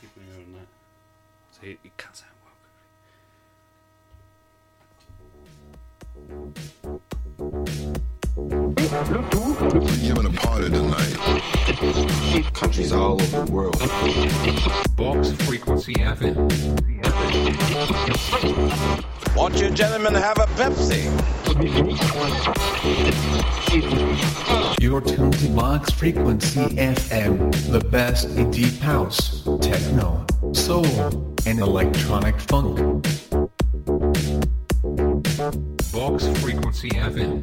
keep an ear on that. So it, it cuts out Giving a party tonight. Countries all over the world. Box Frequency FM. Won't you gentlemen have a Pepsi? You're tuned to Box Frequency FM, the best in deep house, techno, soul, and electronic funk. Box Frequency FM.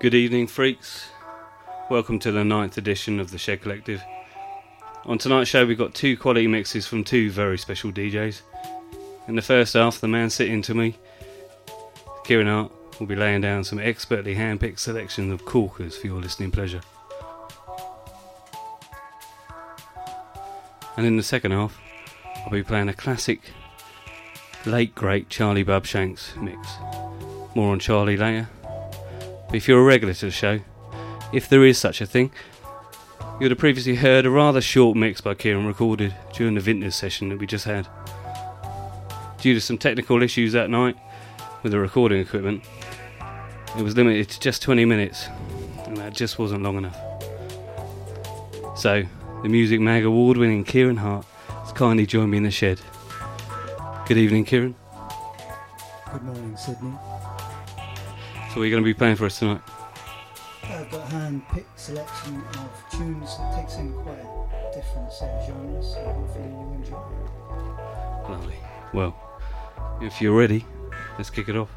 Good evening, freaks. Welcome to the ninth edition of the Shed Collective. On tonight's show, we've got two quality mixes from two very special DJs. In the first half, the man sitting to me, Kieran Hart, will be laying down some expertly hand-picked selection of corkers for your listening pleasure. And in the second half, I'll be playing a classic, late great Charlie Bubshanks mix. More on Charlie later. But if you're a regular to the show, if there is such a thing, you would have previously heard a rather short mix by Kieran recorded during the Vintners session that we just had. Due to some technical issues that night with the recording equipment, it was limited to just 20 minutes, and that just wasn't long enough. So, the Music Mag award winning Kieran Hart has kindly joined me in the shed. Good evening, Kieran. Good morning, Sydney. So, what are you going to be playing for us tonight? I've got a hand-picked selection of tunes that takes in quite a different set of genres, so hopefully you enjoy it. Lovely. Well, if you're ready, let's kick it off.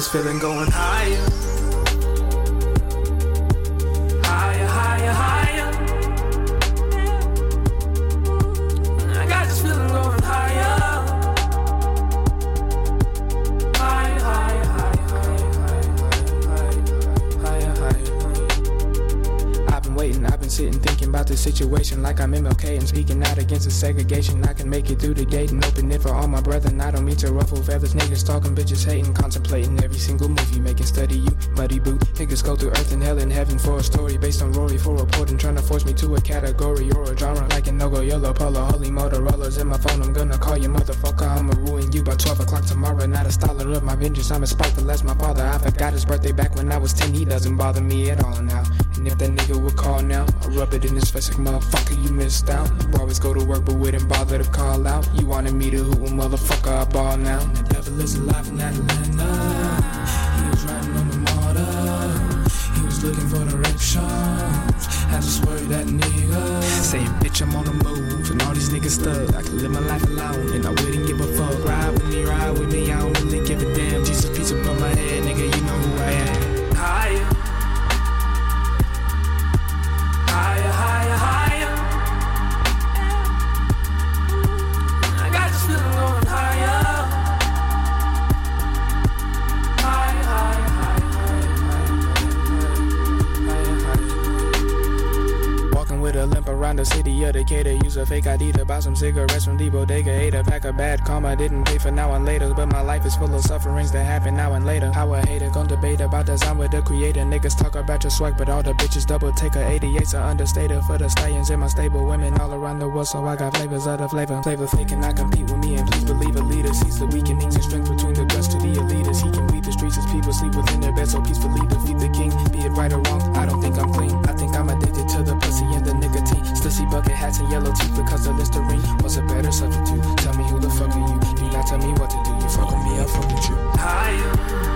This feeling going higher. Higher, higher, higher. I got this feeling going higher. Higher, higher, higher, higher, higher, higher, higher. I've been waiting, I've been sitting thinking about the situation like I'm MLK and speaking out against the segregation. I can make it through the gate and open it for all my brethren. I don't mean to ruffle feathers, niggas talking, bitches hating, contemplating heaven for a story based on Rory for reporting, trying to force me to a category or a genre like an Nogo Yellow Polo, Holy Motorola's in my phone. I'm gonna call you motherfucker. I'ma ruin you by 12 o'clock tomorrow. Not a scholar of my vengeance. I'm spiteful as my father. I forgot his birthday back when I was 10. He doesn't bother me at all now. And if that nigga would call now, I'll rub it in his face like motherfucker, you missed out. You always go to work but wouldn't bother to call out. You wanted me to well, motherfucker, I ball now. The devil is alive in Atlanta. Looking for directions. Had to swerve that nigga. Saying, bitch, I'm on the move. And all these niggas stuck. I can live my life alone. And I wouldn't give a fuck. Ride with me, ride with me. I don't really give a damn. Around the city of Decatur. Use a fake ID to buy some cigarettes from the bodega. Ate a pack of bad karma. Didn't pay for now and later. But my life is full of sufferings that happen now and later. How a hater gon' debate about design with the creator. Niggas talk about your swag, but all the bitches double take a 88's are understated for the stallions in my stable. Women all around the world, so I got flavors out of flavor. Flavor fake cannot compete with me. And please believe a leader sees the weakenings and strength between the guts to the elitists. He can read the streets as people sleep within their beds, so peacefully defeat the king. Be it right or wrong, I don't think I'm clean. I think I'm addicted to the see bucket hats and yellow teeth because of Listerine was a better substitute. Tell me who the fuck are you? Do not tell me what to do. You fuck with me, I'll fuck with you. Higher,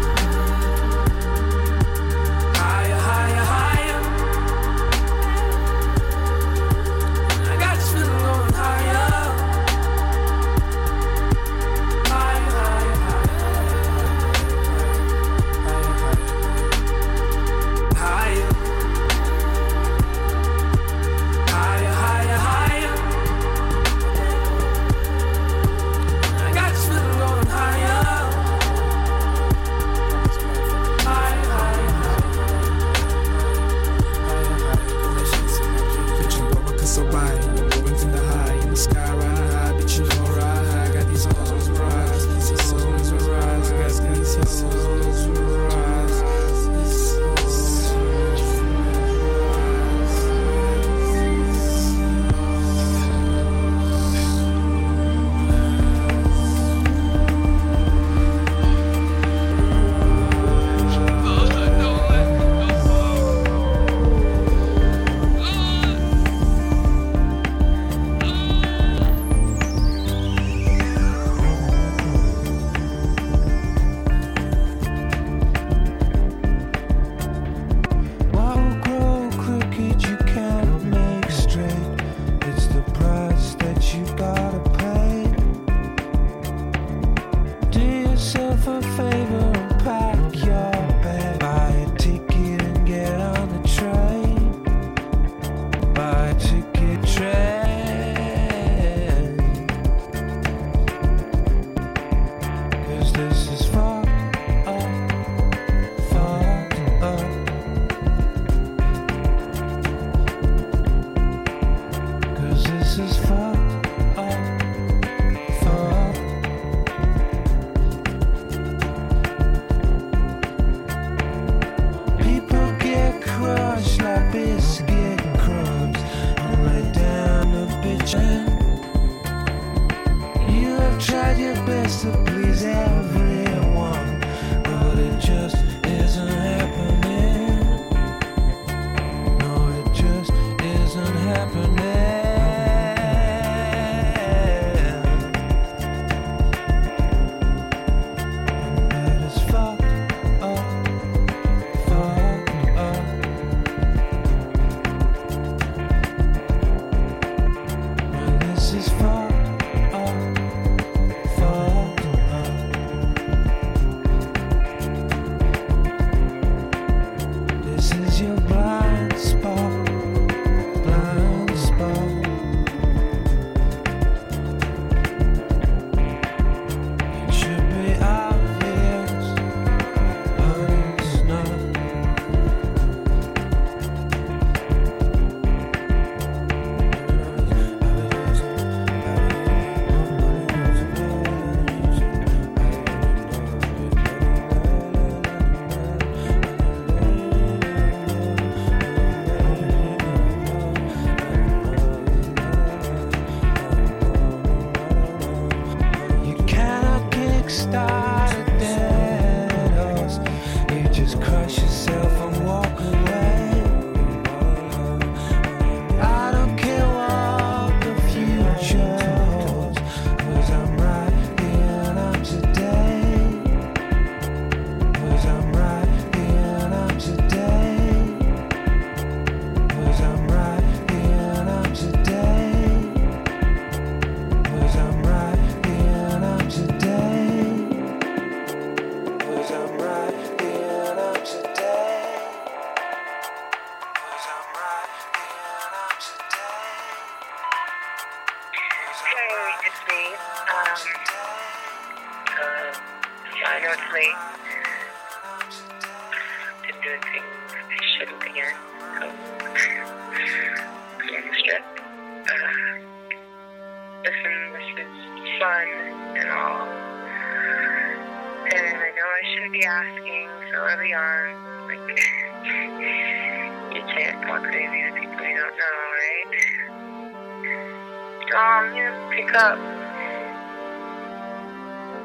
Pick up.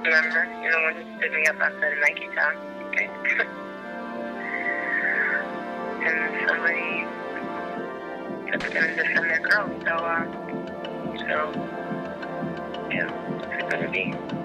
Remember, you're the one who stood me up outside of Nike Town. Okay. and somebody that's gonna defend their girl. So, uh, so, yeah, it's gonna be.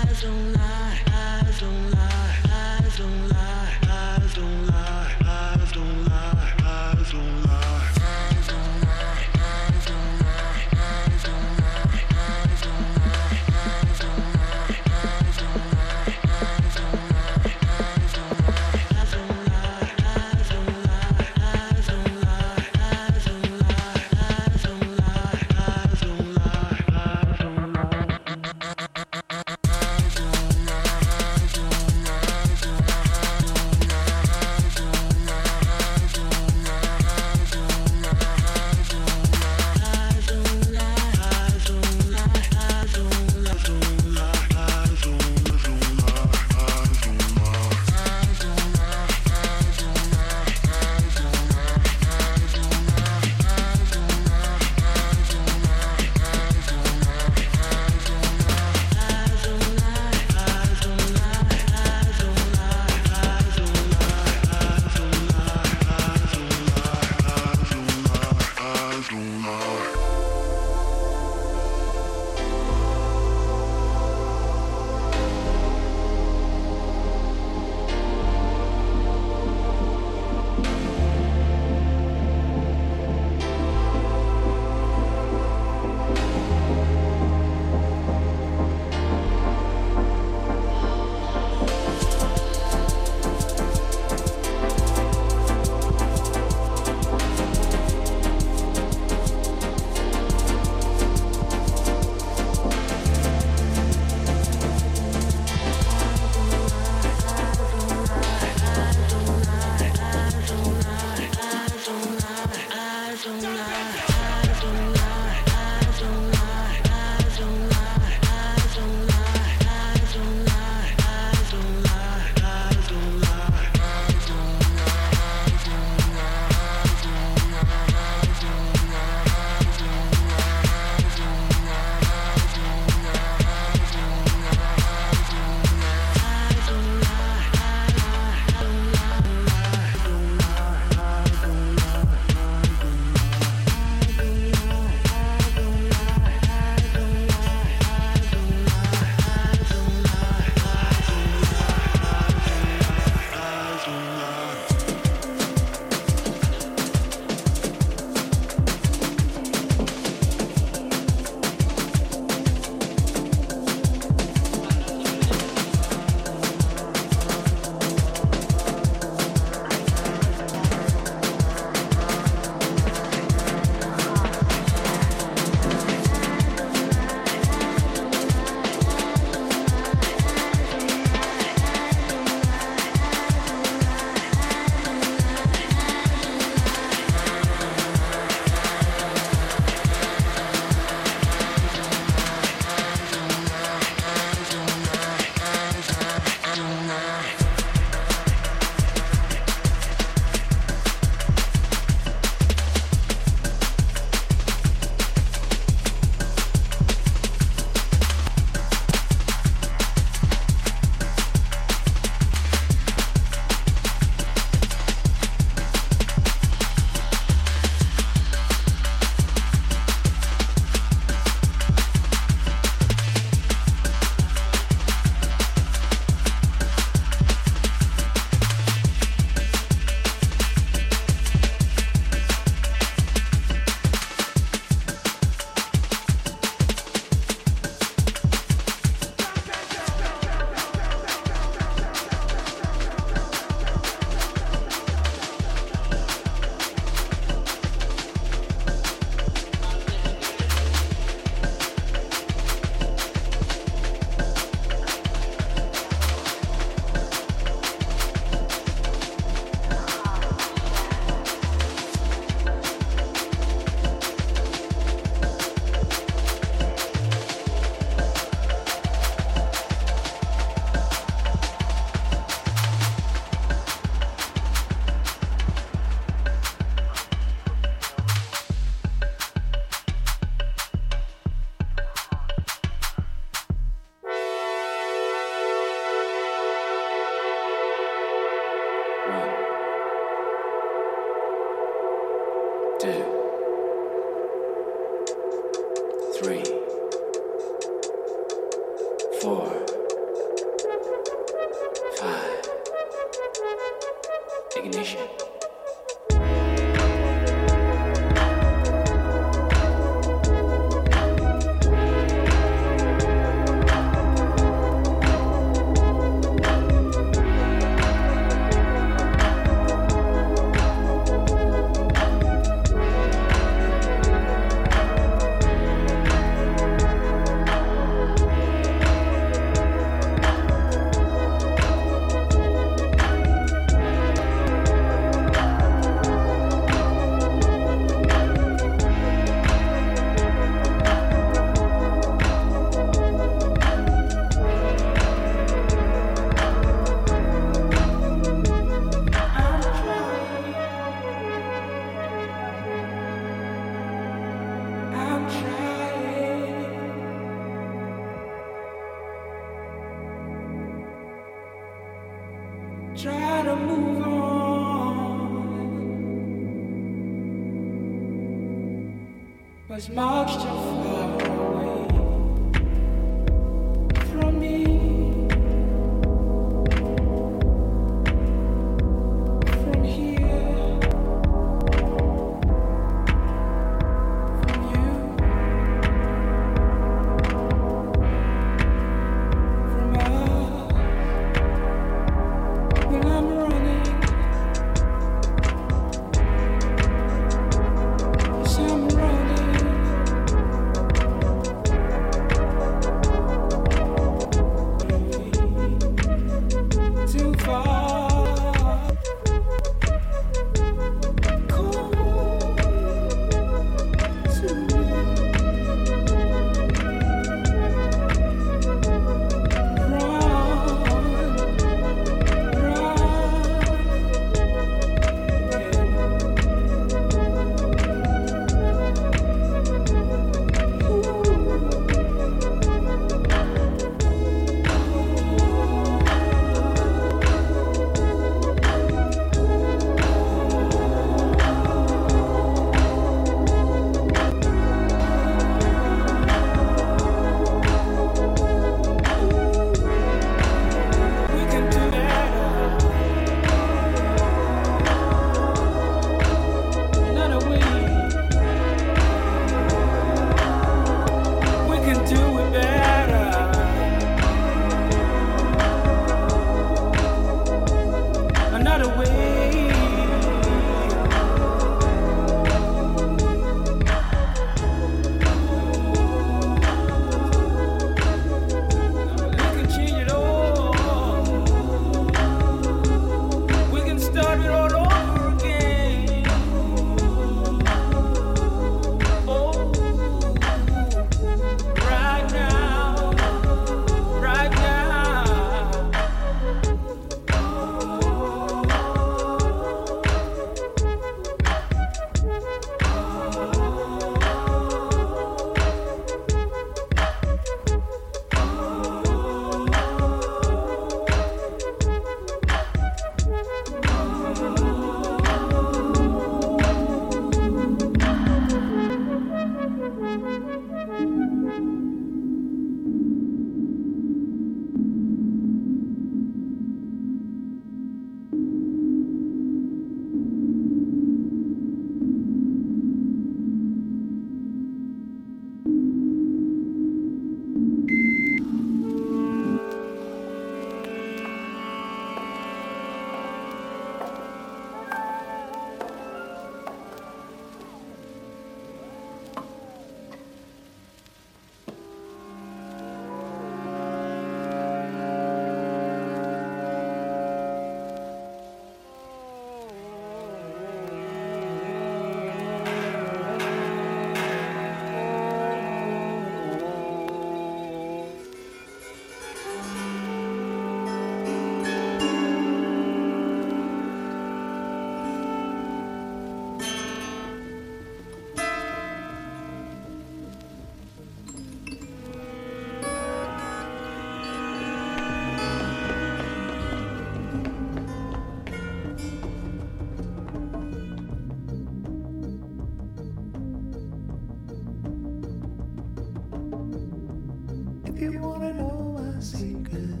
If You wanna know my secret?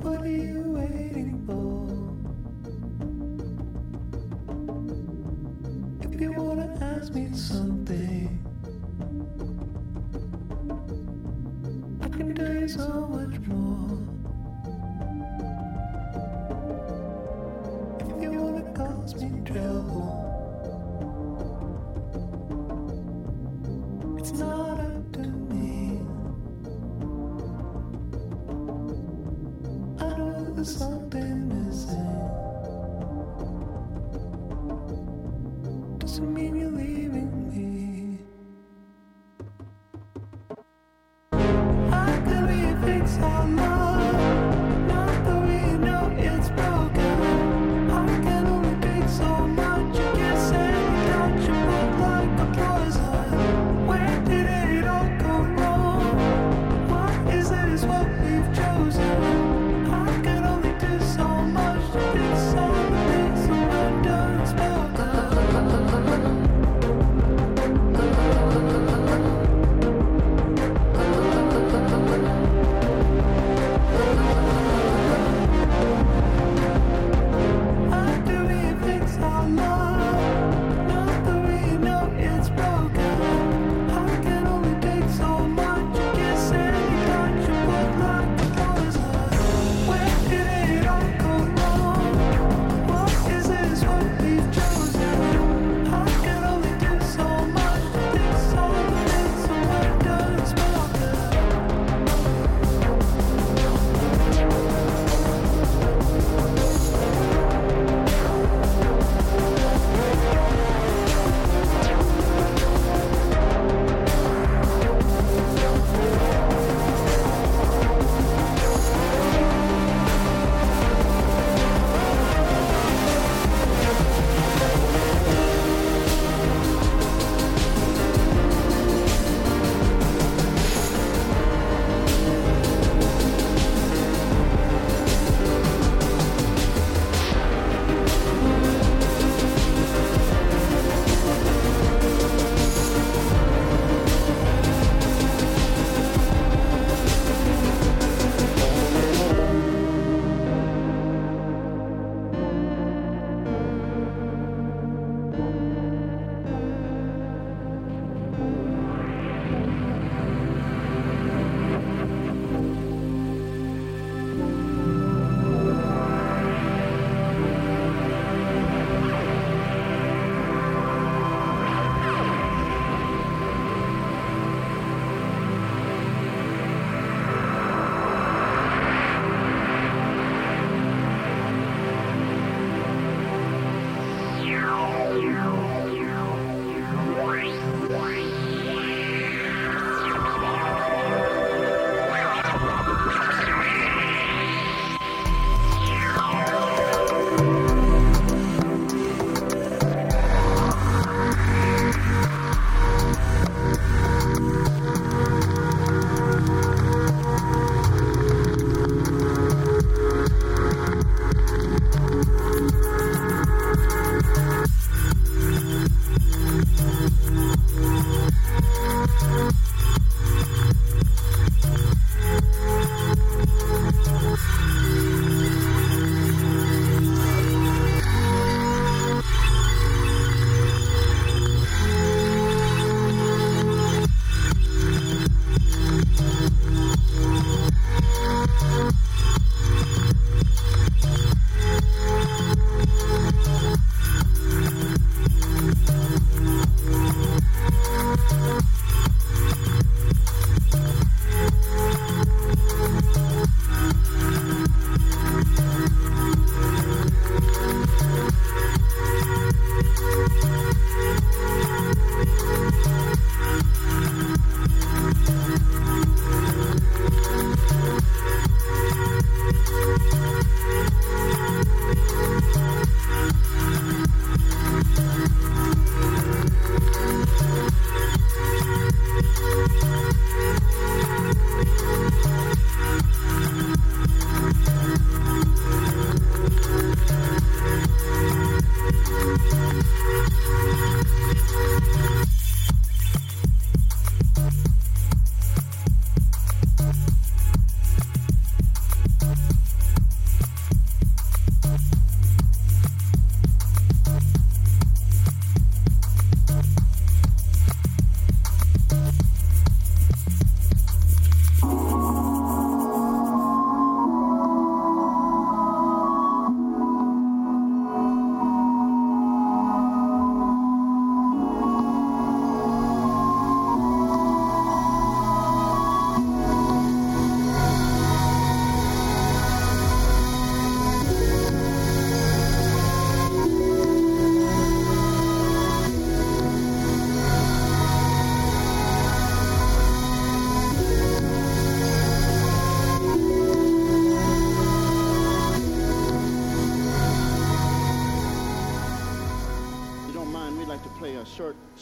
What are you waiting for? If you wanna ask me something, I can tell you so much.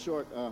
Short, uh,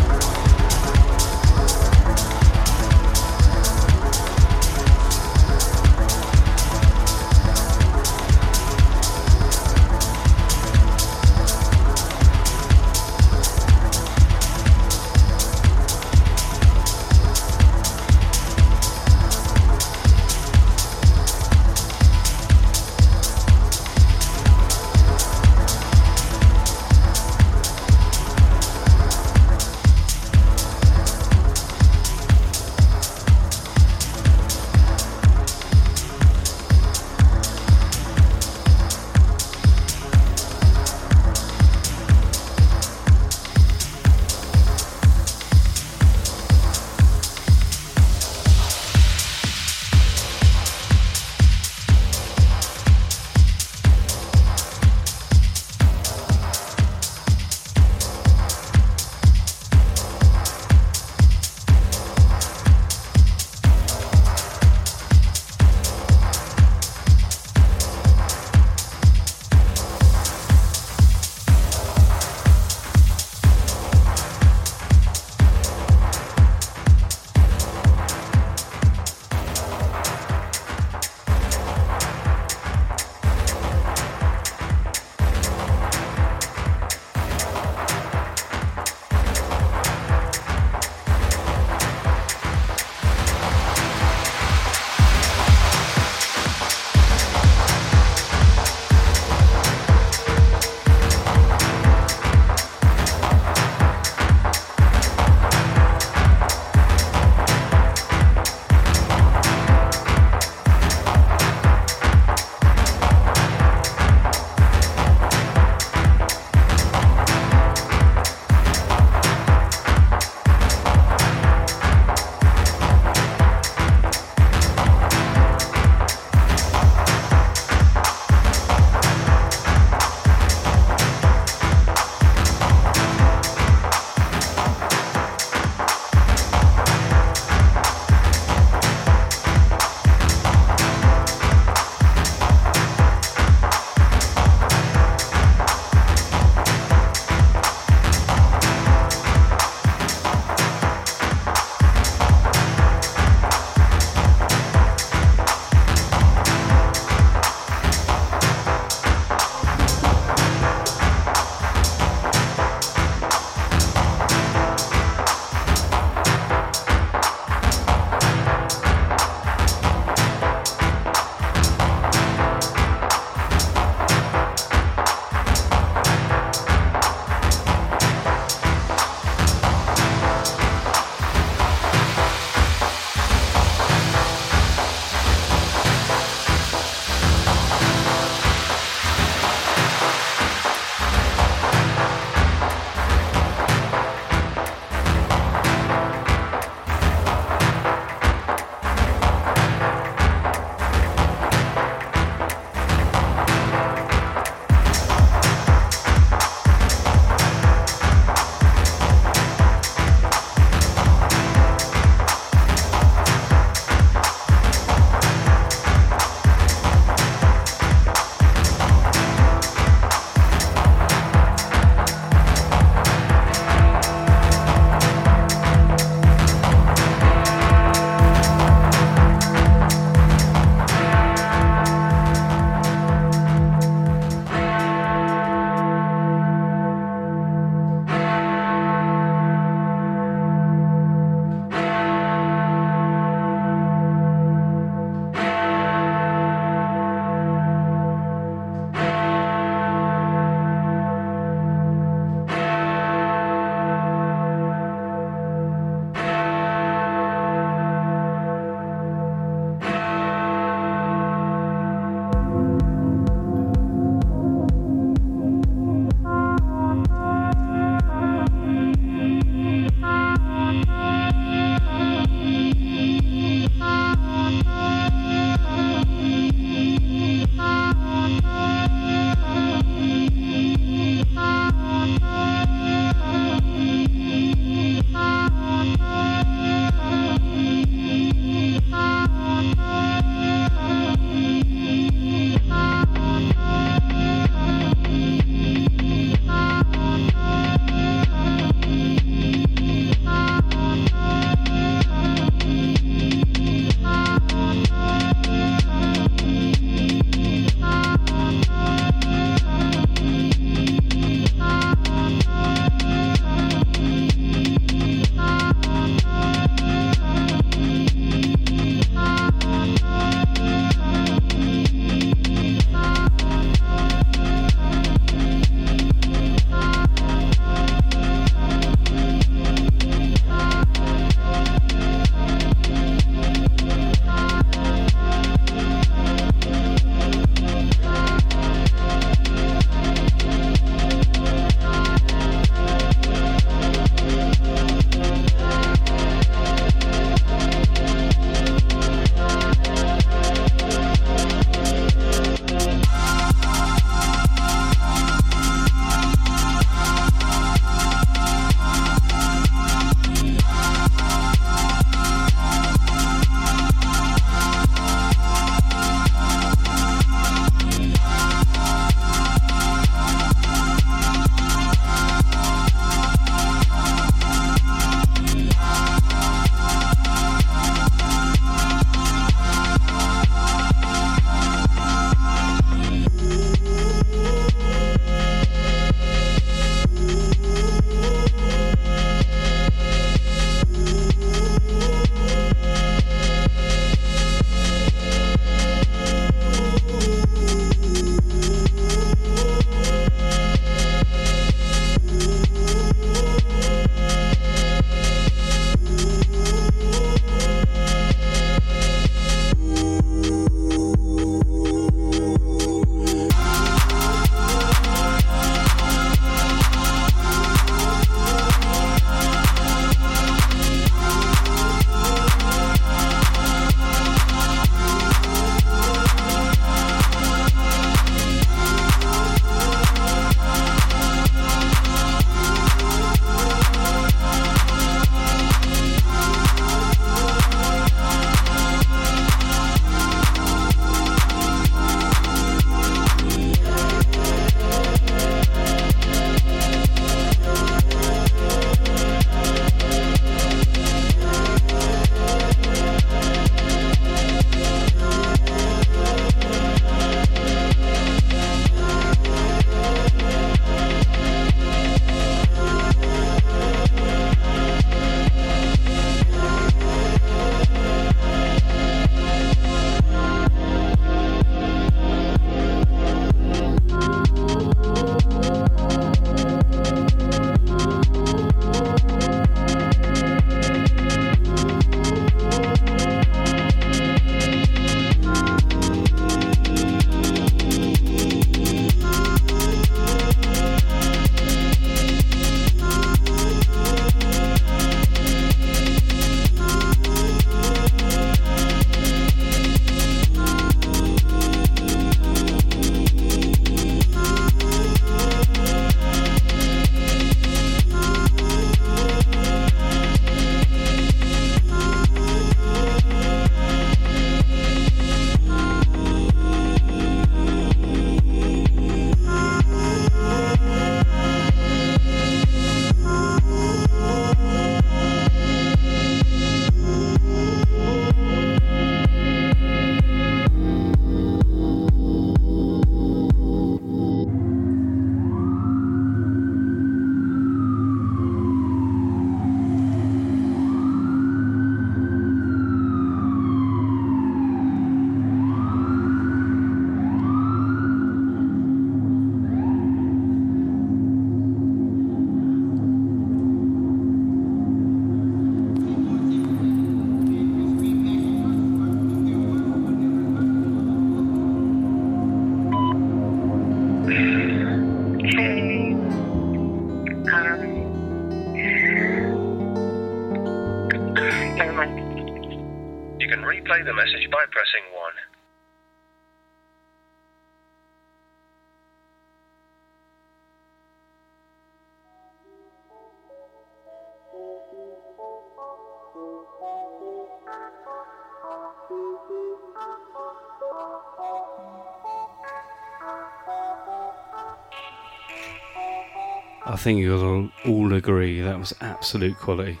I think you'll all- agree that was absolute quality.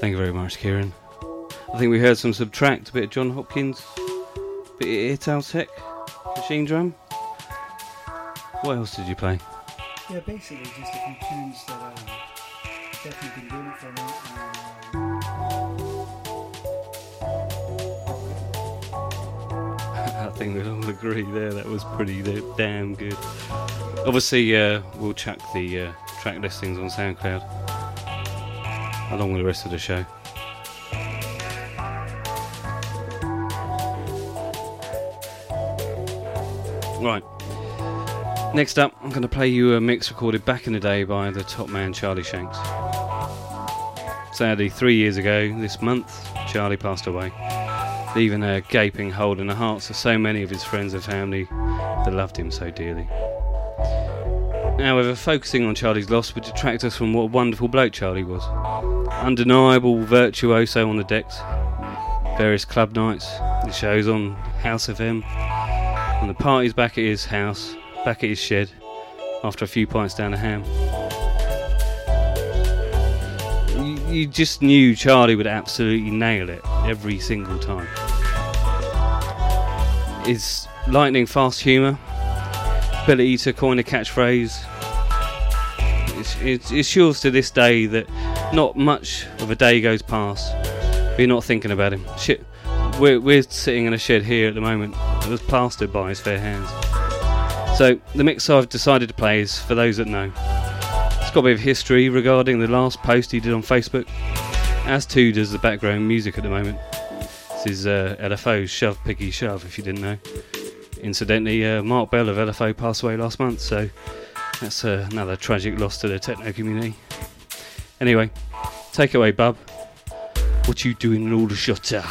Thank you very much, Kieran. I think we heard some SBTRKT, a bit of Jon Hopkins, a bit of Ital Tek, machine drum. What else did you play? Yeah, basically just a few tunes that um, definitely been doing it for a minute. I think we'll all agree there. That was pretty damn good. Obviously, uh, we'll chuck the uh, track listings on SoundCloud along with the rest of the show. Right. Next up, I'm going to play you a mix recorded back in the day by the top man Charlie Shanks. Sadly, three years ago this month, Charlie passed away leaving a gaping hole in the hearts of so many of his friends and family that loved him so dearly. However, focusing on Charlie's loss would detract us from what a wonderful bloke Charlie was. Undeniable virtuoso on the decks, various club nights, the shows on House FM, and the parties back at his house, back at his shed, after a few pints down the ham. You, you just knew Charlie would absolutely nail it every single time. His lightning fast humour, ability to coin a catchphrase, it's, it's, it's yours to this day that not much of a day goes past you're not thinking about him. Shit, we're, we're sitting in a shed here at the moment that was plastered by his fair hands. So the mix I've decided to play is for those that know. It's got a bit of history regarding the last post he did on Facebook, as too does the background music at the moment. This is uh, LFO's Shove Piggy Shove, if you didn't know. Incidentally, uh, Mark Bell of LFO passed away last month, so that's uh, another tragic loss to the techno community. Anyway, take away, bub. What you doing in all the shutter?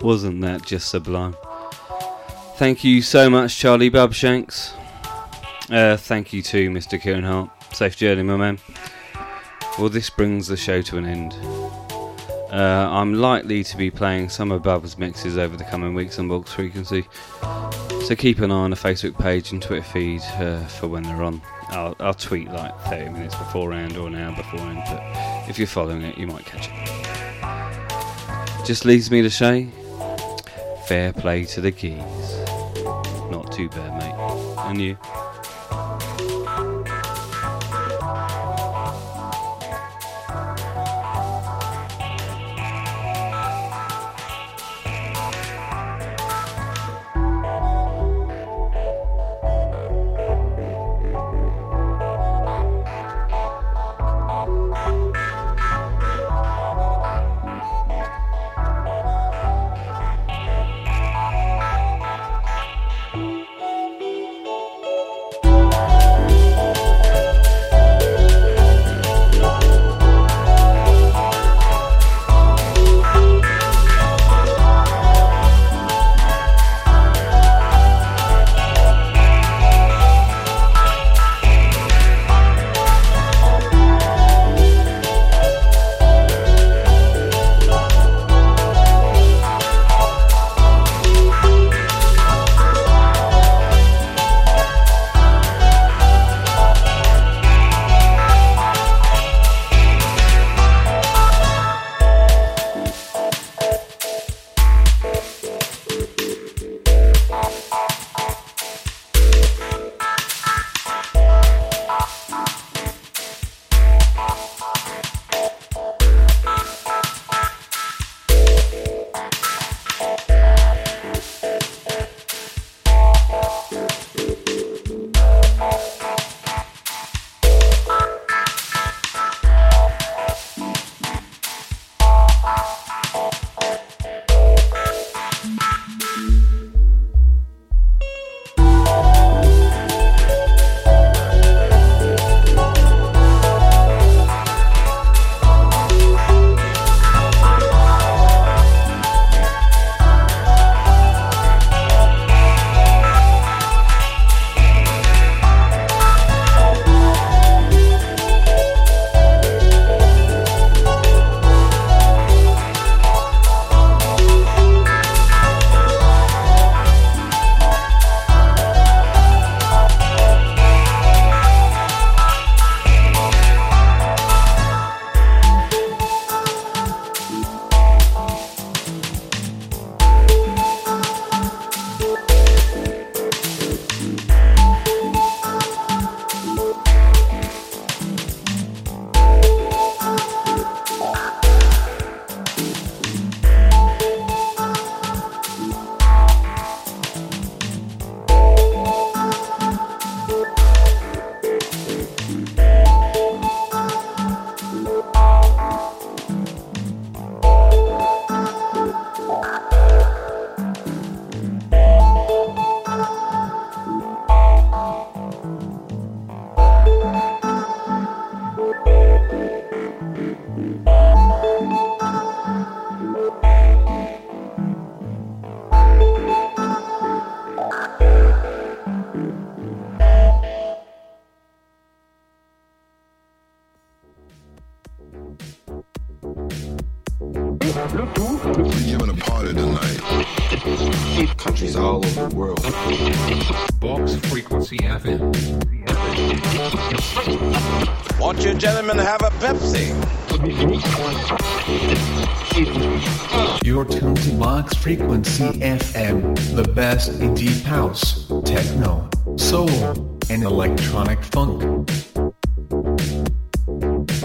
Wasn't that just sublime? Thank you so much, Charlie Babshanks. Uh, thank you to Mr. Kieran Hart. Safe journey, my man. Well, this brings the show to an end. Uh, I'm likely to be playing some of Bubba's mixes over the coming weeks on Box Frequency, so keep an eye on the Facebook page and Twitter feed uh, for when they're on. I'll, I'll tweet like 30 minutes beforehand or an hour beforehand, but if you're following it, you might catch it. Just leaves me to say, fair play to the keys. Not too bad, mate. And you?